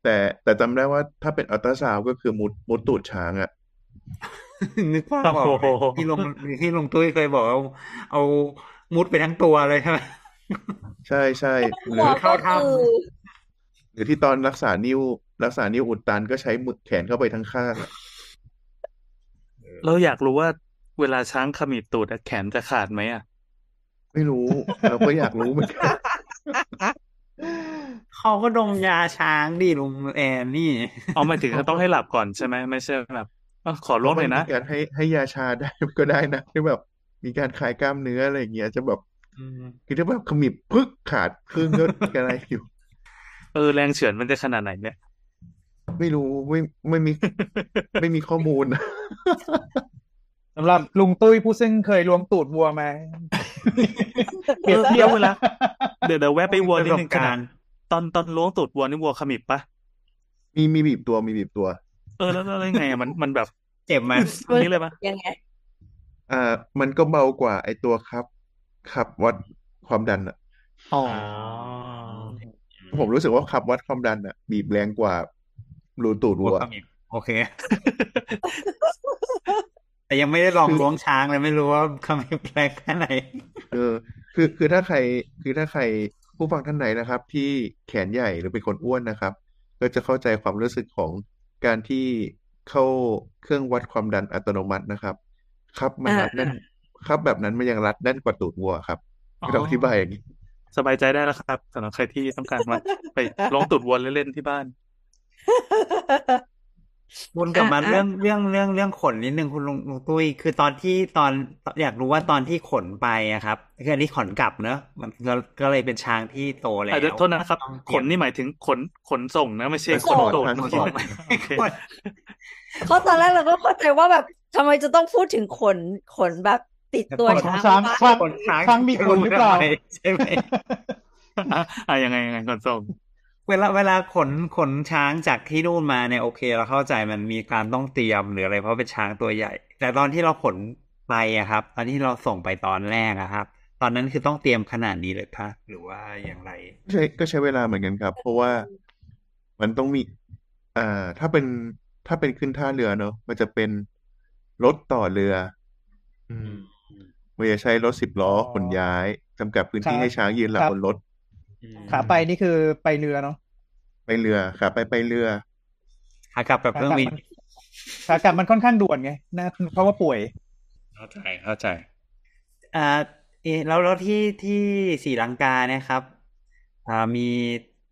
Speaker 4: แต่แต่จำได้ว่าถ้าเป็นอัลตราซาวด์ก็คือมุดมุดตูดช้างอะ
Speaker 2: นึกภาพออก
Speaker 6: โอ้โห
Speaker 2: ที่ลงที่ลงตุ้ยเคยบอกเอาเอามุดไปทั้งตัวเลยใช่ไหม
Speaker 4: ใช่ใช่ห
Speaker 3: หั
Speaker 4: รือ
Speaker 3: ว
Speaker 2: เข้า
Speaker 3: ก็
Speaker 2: ถ้ำ
Speaker 3: คือ
Speaker 4: หรือที่ตอนรักษานิ้ว รักษานิ้วอุดตันก็ใช้มือแขนเข้าไปทั้งข้างอะ
Speaker 6: เราอยากรู้ว่าเวลาช้างขมิบตูดอะแขนจะขาดไหมอะ
Speaker 4: ไม่รู้ เราก็อยากรู้เหมือนกัน
Speaker 2: เขาก็ดมยาช้างดิลุงแอนนี่
Speaker 6: เอาหมายถึงจะต้องให้หลับก่อนใช่ไหมไม่ใช่แบบอะขอลดหน่อยนะ
Speaker 4: มีการให้ให้ยาชาได้ก็ได้นะที่แบบ มีการคลายกล้ามเนื้ออะไรอย่างเงี้ยจะแบบ
Speaker 2: อืม
Speaker 4: คือถ้าแบบขมิบพึกขาดครึ่งก็อะไรอยู่
Speaker 6: เออแรงเฉือนมันจะขนาดไหนเนี่ย
Speaker 4: ไม่รู้ไม่ไม่มี ไม่มีข้อมูล
Speaker 5: สำหรับลุงตุ้ยผู้ซึ่งเคยล้วงตูดวัวมาเปรียบเทียบ
Speaker 6: เวลาเดี๋ยวเดี๋ยวแวะไปวัวนิดนึง
Speaker 2: ประสบ
Speaker 6: ข
Speaker 2: กา
Speaker 6: นาด
Speaker 2: รณ์
Speaker 6: ตอนตอนล้วงตูดวัวนี่วัวขมิบปะ
Speaker 4: มีมีบีบตัวมีบีบตัว
Speaker 6: เออแล้วแล้วแล้วยังไงอะมันมันแบบ
Speaker 2: เจ็บไหม
Speaker 6: อันนี้เลยปะ
Speaker 3: ยังไง
Speaker 4: อ่ามันก็เบากว่าไอตัวครับ ขับวัดความดันอะ
Speaker 6: อ๋อ
Speaker 4: ผมรู้สึกว่าขับวัดความดันอะบีบแรงกว่ารูตูด
Speaker 2: วั
Speaker 4: วั
Speaker 2: ว
Speaker 4: ว
Speaker 2: ขมิบโอเค แต่ยังไม่ได้ลอง
Speaker 4: คือ
Speaker 2: ล้วงช้างเลยไม่รู้ว่าขมิบแรงแค่ไหน
Speaker 4: เออคือคือถ้าใครคือถ้าใครผู้ฟังท่านไหนนะครับ ที่แขนใหญ่หรือเป็นคนอ้วนนะครับ ก็จะเข้าใจความรู้สึกของการที่เข้าเครื่องวัดความดันอัตโนมัตินะครับ ครับมัน
Speaker 3: อ่า
Speaker 4: รัดแน่น ครับแบบนั้นมันยังรัดแน่นกว่าตูดวัวครับ
Speaker 6: อ๋อ
Speaker 4: เราอธิบายอย่างนี้
Speaker 6: สบายใจได้แล้วครับสำหรับใครที่ต้องการมาไปลองตูดวัวเล่นๆที่บ้าน
Speaker 2: วนกลับมา
Speaker 3: อะ
Speaker 2: เรื่องเรื่องเรื่องเรื่องขนนิดนึงคุณลุงลุงตุ้ยคือตอนที่ตอนอยากรู้ว่าตอนที่ขนไปอะครับคืออันนี้ขนกลับเนอะมันก็ก็เลยเป็นช้างที่โตแล้
Speaker 6: อะเดี๋ยว
Speaker 2: ว
Speaker 6: โทษนะครับ
Speaker 2: ต้องเต
Speaker 6: ข
Speaker 2: รียม
Speaker 6: นนี่หมายถึงขนขนส่งนะไม่ใช่
Speaker 4: ข
Speaker 6: ข
Speaker 4: น
Speaker 6: น
Speaker 4: ส่ง
Speaker 6: ตูด
Speaker 4: ขนส่ง
Speaker 6: โอเค
Speaker 3: เพราะตอนแรกเราก็เข้าใจว่าแบบทำไมจะต้องพูดถึงขนขนแบบ ติดตัว
Speaker 5: ขนของ
Speaker 3: ช้าง
Speaker 5: ช้าง
Speaker 3: วะ
Speaker 5: ช้าง
Speaker 2: ขนช้าง
Speaker 5: ช้างมีขนหรือเปล่า
Speaker 2: ทำไมใช่ไหม
Speaker 6: อะอะยังไงยังไงขนส่ง
Speaker 2: เวลาเวลาขนขนช้างจากที่นู่นมาเนี่ยโอเค เราเข้าใจมันมีการต้องเตรียมหรืออะไรเพราะเป็นช้างตัวใหญ่ แต่ตอนที่เราขนไปอะครับ ตอนที่เราส่งไปตอนแรกอะครับ ตอนนั้นคือต้องเตรียมขนาดนี้เลยคะหรือว่าอย่างไร
Speaker 4: ใช่ก็ใช้เวลาเหมือนกันครับ เพราะว่ามันต้องมีอ่าถ้าเป็นถ้าเป็นขึ้นท่าเรือเนอะมันจะเป็นรถต่อเรือ อืม มันจะใช้รถสิบล้อขนย้ายจำกัดพื้นที่
Speaker 5: ครับ
Speaker 4: ให้ช้างยืนหลับ
Speaker 5: ครับ
Speaker 4: บนรถ
Speaker 2: อืม
Speaker 5: ขาไปนี่คือไปเรือเนาะ
Speaker 4: ไปเรือขาไปไปเรือ
Speaker 2: ขากลับกับเครื่องบิน
Speaker 5: ขากลับมันค่อนข้างด่วนไงนะเพราะว่าป่วย
Speaker 2: เข้าใจเข้าใจ อ่าเอะแล้วแล้วที่ที่ศรีลังกาเนี่ยครับ อ่ามี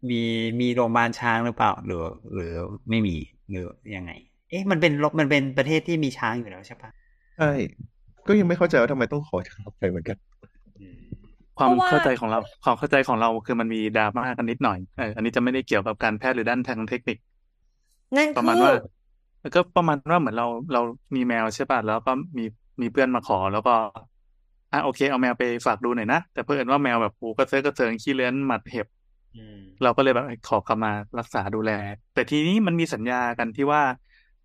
Speaker 2: มีมีโรงพยาบาลช้างหรือเปล่า หรือหรือไม่มีหรือยังไง เอ๊ะมันเป็นมันเป็นประเทศที่มีช้างอยู่แล้วใช่ปะ
Speaker 4: ใช่ ก็ยังไม่เข้าใจว่าทำไมต้องขอจากเราไปเหมือนกัน
Speaker 2: อืม
Speaker 6: ความ
Speaker 3: เพราะว่า
Speaker 6: เข้าใจของเรา ความเข้าใจของเราคือมันมีดราม่ากันนิดหน่อยเอออันนี้จะไม่ได้เกี่ยวกับการแพทย์หรือด้านทางเทคนิค
Speaker 3: นั่น
Speaker 6: ประ
Speaker 3: คื
Speaker 6: มาณ
Speaker 3: อ
Speaker 6: ว่าแล้วก็ประมาณว่าเหมือนเราเรามีแมวใช่ป่ะแล้วก็มีมีเพื่อนมาขอแล้วก็อะโอเคเอาแมวไปฝากดูหน่อยนะ แต่เพื่อนว่าแมวแบบปูกระเซาะกระเซิงขี้เลื้อนหมัดเห็บ
Speaker 2: อืม
Speaker 6: เราก็เลยแบบขอกลับมารักษาดูแล แต่ทีนี้มันมีสัญญากันที่ว่า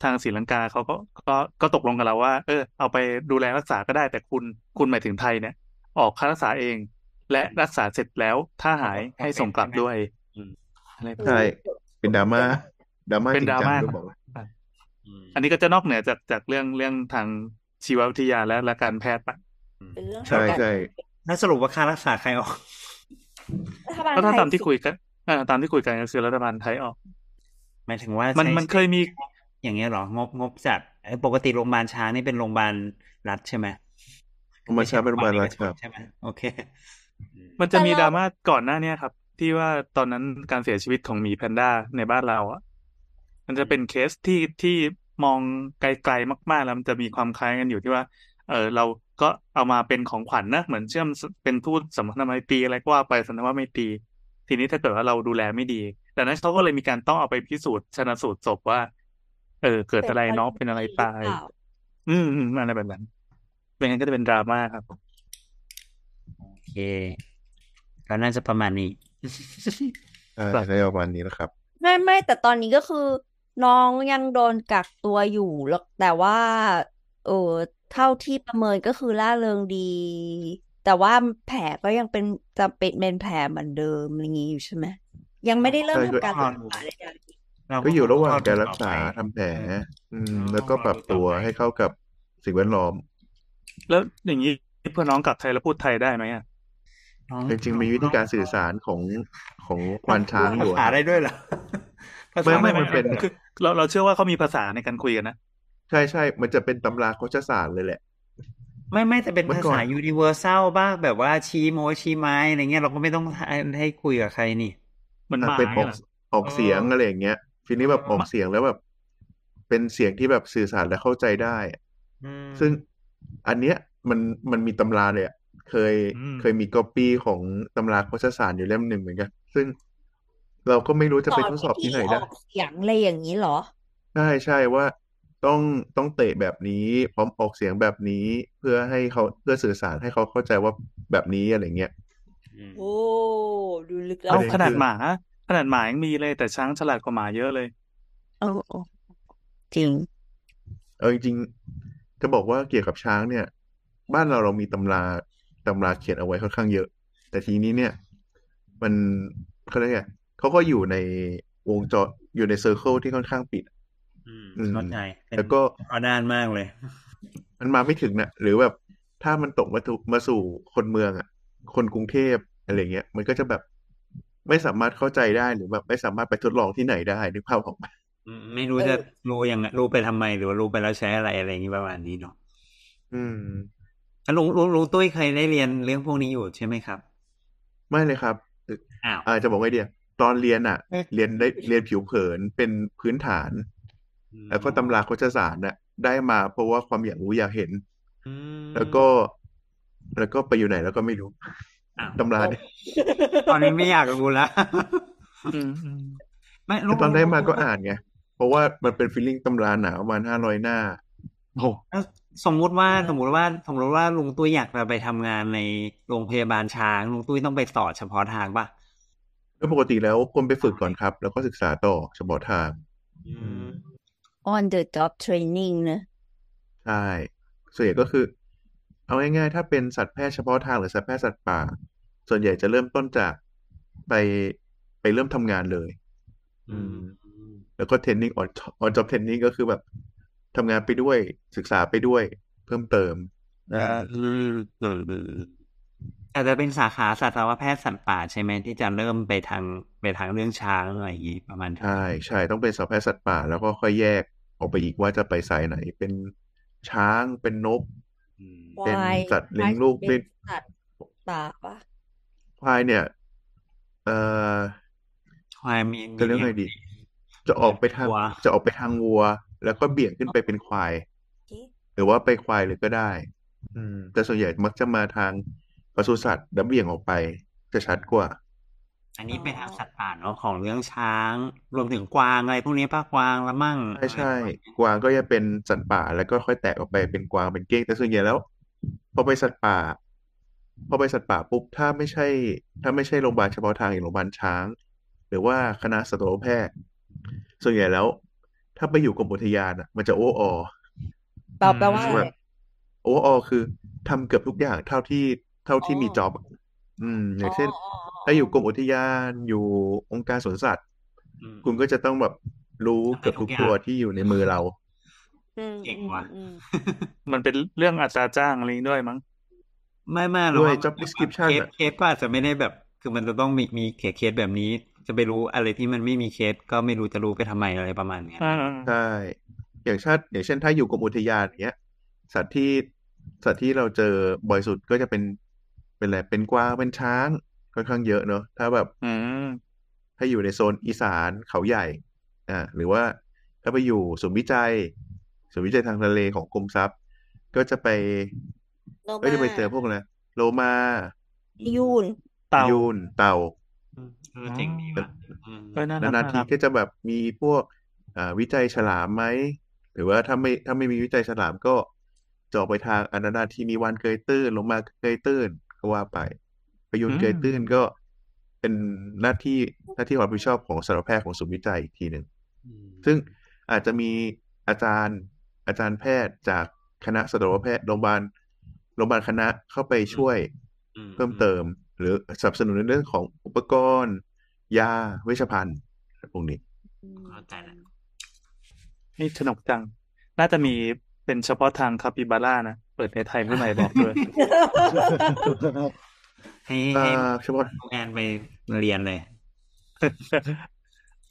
Speaker 6: ทางศรีลังกาเขาก็ก็ก็ตกลงกับเราว่า เออ เอาไปดูแลรักษาก็ได้แต่คุณคุณหมายถึงไทยเนี่ย ออกค่ารักษาเอง และรักษาเสร็จแล้วถ้าหายให้ส่งกลับด้วย
Speaker 2: อืม
Speaker 6: อะไรแบบ
Speaker 4: ใช่
Speaker 6: นี้
Speaker 4: เป็นดราม่าดราม่า
Speaker 6: เป็
Speaker 4: จ
Speaker 6: น
Speaker 4: ริง
Speaker 6: ดรา
Speaker 4: จัง
Speaker 6: ม่า
Speaker 4: ด้วยบอกเลย
Speaker 2: อืม
Speaker 6: อันนี้ก็จะนอกเหนือจากจากเรื่องเรื่องทางชีววิทยาและและการแพทย์ปะ
Speaker 3: เป็นเรื่อง
Speaker 4: ใช่
Speaker 3: ทางการ
Speaker 4: ใช่
Speaker 2: แล้วสรุปว่าค่ารักษาใครออก
Speaker 3: รัฐบาล
Speaker 6: ก็ถ้า
Speaker 3: ไทย
Speaker 6: ตามที่คุยกันเออตามที่คุยกันก็คือรัฐบาลไทยออก
Speaker 2: หมายถึงว่า
Speaker 6: มัน
Speaker 2: ใช้
Speaker 6: มันเคยมี
Speaker 2: อย่างเงี้ยเหรองบงบจากเอ้ยปกติโรงพยาบาลช้างนี่เป็นโรงพยาบาลรัฐใช่ไหม
Speaker 4: โรงพยาบาลช้างเป็นโรงพยาบาลรัฐครับ
Speaker 2: ใช่ไหมโอเคอืม
Speaker 6: มันจะมีดราม่าก่อนหน้าเนี้ยครับ ที่ว่าตอนนั้นการเสียชีวิตของหมีแพนด้าในบ้านเราอะมันจะเป็นเคสที่ที่มองไกลๆมาก ๆ แล้วมันจะมีความคล้ายกันอยู่ที่ว่า เออเราก็เอามาเป็นของขวัญนะเหมือนเชื่อมเป็นทูตสัมพันธไมตรีอะไรก็ว่าไปสันธวาไมตรีทีนี้ถ้าเกิดว่าเราดูแลไม่ดีดังนั้นเขาก็เลยมีการต้องเอาไปพิสูจน์ชนะสูตรศพว่า เออ เกิดอะไรเนาะเป็นอะไรตาย
Speaker 3: หรือเปล่
Speaker 6: อืมอืมอะไรแบบนั้นเป็นงั้นก็จะเป็นดราม่าครับ
Speaker 2: โอเคก็น่าจะประมาณนี้
Speaker 4: ใช่ใช่ประมาณนี้แหละครับ
Speaker 3: ไม่ไม่แต่ตอนนี้ก็คือ น้องยังโดนกักตัวอยู่แล้วแต่ว่าเออเท่าที่ประเมินก็คือล่าเริงดี แต่ว่าแผลก็ยังเป็นจะเป็นเป็นแผลเหมือนเดิมอย่างนี้อยู่ใช่ไหมยังไม่ได้เริ่ม
Speaker 4: ใช่
Speaker 3: ทำการ
Speaker 2: ก็
Speaker 3: รักษาใด
Speaker 2: เรา
Speaker 4: ก็อยู่ระหว่าง
Speaker 2: เข้
Speaker 4: การ
Speaker 2: ดู
Speaker 4: รักษา
Speaker 2: ต่อไป
Speaker 4: ทำแผลอืม
Speaker 2: อ๋อ
Speaker 4: แล้วก็ปรับตัว
Speaker 2: รอดูต่อไป
Speaker 4: ให้เข้ากับสิ่งแวดล้อม
Speaker 6: แล้วอย่างนี้เพื่อนน้องกลับไทยแล้วพูดไทยได้ไหมอะ
Speaker 2: น้อง
Speaker 4: จริงๆมีวิธีการสื่อสารของของควานช้างอยู่
Speaker 2: ภาษา
Speaker 4: อะ
Speaker 2: ได้ด้วยเหรอภาษา
Speaker 4: ไม่ไม่มันเป็น
Speaker 6: คือเราเราเชื่อว่าเขามีภาษาในการคุยกันนะ
Speaker 4: ใช่ใช่ มันจะเป็นตำราโคชศาสตร์เลยแหละ
Speaker 2: ไม่ไม่แต่เป็น
Speaker 4: เมื่อ
Speaker 2: ภา
Speaker 4: ก่อน
Speaker 2: ษา universal บ้างแบบว่าชี้โมชี้ไม้อะไรเงี้ยเราก็ไม่ต้องให้ให้คุยกับใครนี่
Speaker 6: เหมือนห
Speaker 4: อะ
Speaker 6: มา
Speaker 4: เป็นออก
Speaker 6: เนี่ยเหรอ
Speaker 4: ออกเสียงอะไรอย่างเงี้ย ทีนี้แบบออกเสียงแล้วแบบ เป็นเสียงที่แบบสื่อสารและเข้าใจได้อะ
Speaker 2: อืม
Speaker 4: ซึ่งอันเนี้ยมันมันมีตำราเลยอะเคย
Speaker 6: อืม
Speaker 4: เคยมีก๊อปปี้ของตำราโคชศาสตร์อยู่เล่มหนึ่งเหมือนกัน ซึ่งเราก็ไม่รู้
Speaker 3: ๆ
Speaker 4: จะ
Speaker 3: ส
Speaker 4: ไป
Speaker 3: อน
Speaker 4: ทดสอบ
Speaker 3: วิ
Speaker 4: ที่
Speaker 3: ธี
Speaker 4: ไหน
Speaker 3: อ
Speaker 4: ได้
Speaker 3: อกเสียงอะไรอย่างนี้เหรอ
Speaker 4: ใช่ใช่ว่าต้องต้องเตะแบบนี้ พร้อมออกเสียงแบบนี้ เพื่อให้เขาเพื่อสื่อสารให้เขาเข้าใจว่าแบบนี้อะไรเงี้ย
Speaker 2: อืม
Speaker 3: โอ้ดูลึก
Speaker 4: ป
Speaker 6: เอา
Speaker 4: ระเด็น
Speaker 6: ขนาด
Speaker 4: คือ
Speaker 6: หมา ขนาดหมายังมีเลยแต่ช้างฉลาดกว่าหมาเยอะเลย
Speaker 3: เออเออจริง
Speaker 4: เออจริงๆจะบอกว่าเกี่ยวกับช้างเนี่ย บ้านเราเรามีตำราตำราเขียนเอาไว้ค่อนข้างเยอะ แต่ทีนี้เนี่ย มันเขาเรียกไงเขาก็อยู่ในวงจรอยู่ในเซอร์เคิลที่ค่อนข้างปิด
Speaker 2: อืม
Speaker 4: อืม
Speaker 2: เข้าใจเป็น
Speaker 4: แล้วก็
Speaker 2: เอาด้านมากเลย
Speaker 4: มันมาไม่ถึงนะหรือแบบถ้ามันตกมาถูมาสู่คนเมืองอะ คนกรุงเทพอะไรเงี้ย มันก็จะแบบ ไม่สามารถเข้าใจได้หรือแบบไม่สามารถไปทดลองที่ไหนได้นึกภาพออกไหม
Speaker 2: อืมไม่รู้
Speaker 3: เออ
Speaker 2: จะรู้ยังไงรู้ไปทำไมหรือว่ารู้ไปแล้วใช้อะไรอะไรอย่างนี้ประมาณนี้เนาะ
Speaker 4: อืม
Speaker 2: อะลุงลุงลุงตุ้ยเคยได้เรียนเรื่องพวกนี้อยู่ใช่ไหมครับ
Speaker 4: ไม่เลยครับ
Speaker 2: อ้าว
Speaker 4: อาจะบอกไงเดียตอนเรียนอะ
Speaker 5: เอ๊ะ
Speaker 4: เรียนได้เรียนผิวเผินเป็นพื้นฐาน แล้วก็ตำราโคชศาสตร์น่ะ ได้มาเพราะว่าความอยากรู้อยากเห็น
Speaker 2: อืม
Speaker 4: แล้วก็ แล้วก็ไปอยู่ไหนแล้วก็ไม่รู้
Speaker 2: อ้าว
Speaker 4: ตำราเนี่ย
Speaker 2: ตอนนี้ไม่อยากรู้แล้ว
Speaker 6: อืมอืม
Speaker 2: ไม่ลุ
Speaker 4: คืองตอนได้มาก็อ่านไง เพราะว่ามันเป็นฟีลลิ่งตำราหนาประมาณห้าร้อยหน้า
Speaker 6: โอ้
Speaker 2: แล้วสมมุติว่าสมมุติว่าสมมติว่าลุงตุ้ยอยากจะไปทำงานในโรงพยาบาลช้าง ลุงตุ้ยต้องไปสอบเฉพาะทางป่ะ
Speaker 4: แล้วปกติแล้วควรไปฝึกก่อนครับ แล้วก็ศึกษาต่อเฉพาะทาง
Speaker 3: on the job training นะ
Speaker 4: ใช่ส่วนใหญ่ก็คือ เอาง่ายๆ ถ้าเป็นสัตว์แพทย์เฉพาะทางหรือสัตว์แพทย์สัตว์ป่า ส่วนใหญ่จะเริ่มต้นจากไปไปเริ่มทำงานเลย
Speaker 2: อืม
Speaker 4: แล้วก็ training on on job training ก็คือแบบทำงานไปด้วยศึกษาไปด้วย เพิ่มเติม
Speaker 2: อ่าอาจจะเป็นสาขาสัตวแพทย์สัตว์ป่าใช่ไหมที่จะเริ่มไปทางไปทางเรื่องช้างอะไรอย่างงี้ประมาณนั้น
Speaker 4: ใช่ใช่ต้องเป็นสัตวแพทย์สัตว์ป่า แล้วก็ค่อยแยกออกไปอีกว่าจะไปสายไหนเป็นช้างเป็นนก
Speaker 2: อืม
Speaker 3: คว
Speaker 4: เป็นา
Speaker 3: ย
Speaker 4: สัตว์เลี้ยงลูก
Speaker 3: เป็
Speaker 4: เป็น
Speaker 3: นสัตว์ป่าปะ
Speaker 4: ควายเนี่ย เอ่อ
Speaker 2: ควายมี
Speaker 4: จะเรียกไงดี จะออกไปทาง
Speaker 2: วัว
Speaker 4: จะออกไปทางวัว แล้วก็เบี่ยงขึ้นไปเป็นควาย
Speaker 3: โอเค
Speaker 4: หรือว่าไปควายเลยก็ได้ อืม แต่ส่วนใหญ่มักจะมาทางปศุสัตว์แล้วเบี่ยงออกไปจะชัดกว่า
Speaker 2: อันนี้เป็นทางสัตว์ป่าเนาะของเรื่องช้าง รวมถึงกวางอะไรพวกนี้ป้ากวางละมั่ง
Speaker 4: ใช่ใช่
Speaker 2: อะไรประมาณนี้
Speaker 4: กวางก็จะเป็นสัตว์ป่าแล้วก็ค่อยแตกออกไปเป็นกวางเป็นเก้งแต่ส่วนใหญ่แล้วพอไปสัตว์ป่า พอไปสัตว์ป่าปุ๊บถ้าไม่ใช่ ถ้าไม่ใช่โรงพยาบาลเฉพาะทางอย่างโรงพยาบาลช้าง หรือว่าคณะสัตวแพทย์ ส่วนใหญ่แล้ว ถ้าไปอยู่กรมอุทยานอะ มันจะโอ้ออ
Speaker 3: แปลแปลว่าอะไร
Speaker 4: แบบโอ้ออคือทำเกือบทุกอย่างเท่าที่เท่าที่
Speaker 3: อ๋อ
Speaker 4: มีจ็อบอะอืมอย่างเช่น
Speaker 3: อ๋ออ๋อ
Speaker 4: ถ้าอยู่กรมอุทยานอยู่องค์การสวนสัตว์
Speaker 2: อืม
Speaker 4: คุณก็จะต้องแบบรู้เกือบทุกตัวที่อยู่ในมือเรา
Speaker 3: อืม
Speaker 2: เก่ง
Speaker 3: อืม
Speaker 2: ว่ะ
Speaker 3: อืม
Speaker 6: มันเป็นเรื่องอัตราจ้างอะไรนี้ด้วยมั้ง
Speaker 2: ไม่ไม่หรอก
Speaker 4: ด้วย
Speaker 2: ว่า
Speaker 4: job description
Speaker 2: เคส
Speaker 4: อะ
Speaker 2: เคสก็อาจจะไม่ได้แบบ คือมันจะต้องมีมี case case แบบนี้ จะไปรู้อะไรที่มันไม่มีเคสก็ไม่รู้จะรู้ไปทำไมอะไรประมาณเนี้ย
Speaker 6: อ่า
Speaker 4: ใช่อย่างเช่นอย่างเช่น ถ้าอยู่กรมอุทยานอย่างเงี้ย สัตว์ที่สัตว์ที่เราเจอบ่อยสุดก็จะเป็นเป็นอะไรเป็นกวางเป็นช้าง ค่อนข้างเยอะเนอะถ้าแบบ
Speaker 6: อืม
Speaker 4: ถ้าอยู่ในโซนอีสานเขาใหญ่ อ่า หรือว่าถ้าไปอยู่ศูนย์วิจัยศูนย์วิจัยทางทะเลของกรมทรัพย์ ก็จะไป
Speaker 3: โล
Speaker 4: ก็จะไป
Speaker 3: มา
Speaker 4: เจอพวกอะไรโลมา
Speaker 3: ยูน
Speaker 6: เต่า
Speaker 4: ยูนเต่า
Speaker 2: อืมเออเจ๋งดีว่ะอืม
Speaker 6: เออน่ารัก
Speaker 4: นานๆที
Speaker 6: น่ารัก
Speaker 4: ก็จะแบบมีพวกอ่าวิจัยฉลามไหม หรือว่าถ้าไม่ถ้าไม่มีวิจัยฉลามก็จะออกไปทางอนานาทีมีวันเกยตื้นลงมาเกยตื้นก็ว่าไป พยุนเกยตื้นก็เป็นหน้าที่หน้าที่ความรับผิดชอบของสัตวแพทย์ของศูนย์วิจัยอีกทีหนึ่ง
Speaker 2: อืม
Speaker 4: ซึ่งอาจจะมีอาจารย์อาจารย์แพทย์จากคณะสัตวแพทย์โรงพยาบาลโรงพยาบาลคณะเข้าไปช่วย
Speaker 2: อืม
Speaker 4: เพิ่มเติม หรือสนับสนุนในเรื่องของอุปกรณ์ ยาเวชภัณฑ์พวกนี้
Speaker 2: เข้าใจแล้ว
Speaker 6: นี่สนุกจัง น่าจะมีเป็นเฉพาะทางคาปิบาร่านะ เปิดในไทยเมื่อไหร่บอกด้วย
Speaker 2: ให้
Speaker 4: อ่
Speaker 2: ให้า
Speaker 4: เฉพาะ
Speaker 2: แอนไปเรียนเลย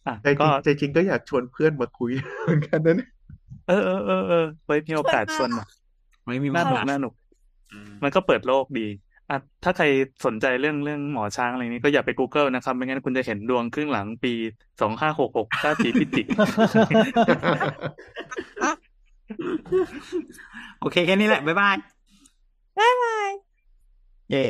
Speaker 6: อะ
Speaker 4: ใจจ
Speaker 6: ก็
Speaker 4: ริงใจจริงก็อยากชวนเพื่อนมาคุยเหมือนกันนะเนี่ย
Speaker 6: เออเออเออเออไว้มีโอกาสชวนมา
Speaker 2: ไม่มี
Speaker 6: น่าหนุก
Speaker 2: ปัญห
Speaker 6: น่าหนุก
Speaker 2: อืม
Speaker 6: มันก็เปิดโลกดีอะถ้าใครสนใจเรื่องเรื่องหมอช้างอะไรนี้ก็อย่าไป Google นะครับ ไม่งั้นคุณจะเห็นดวงครึ่งหลังปีสองห้าหกหกราศีพิจิก
Speaker 2: โอเค แค่นี้แหละ บ๊ายบาย
Speaker 3: บ๊ายบาย
Speaker 2: เย่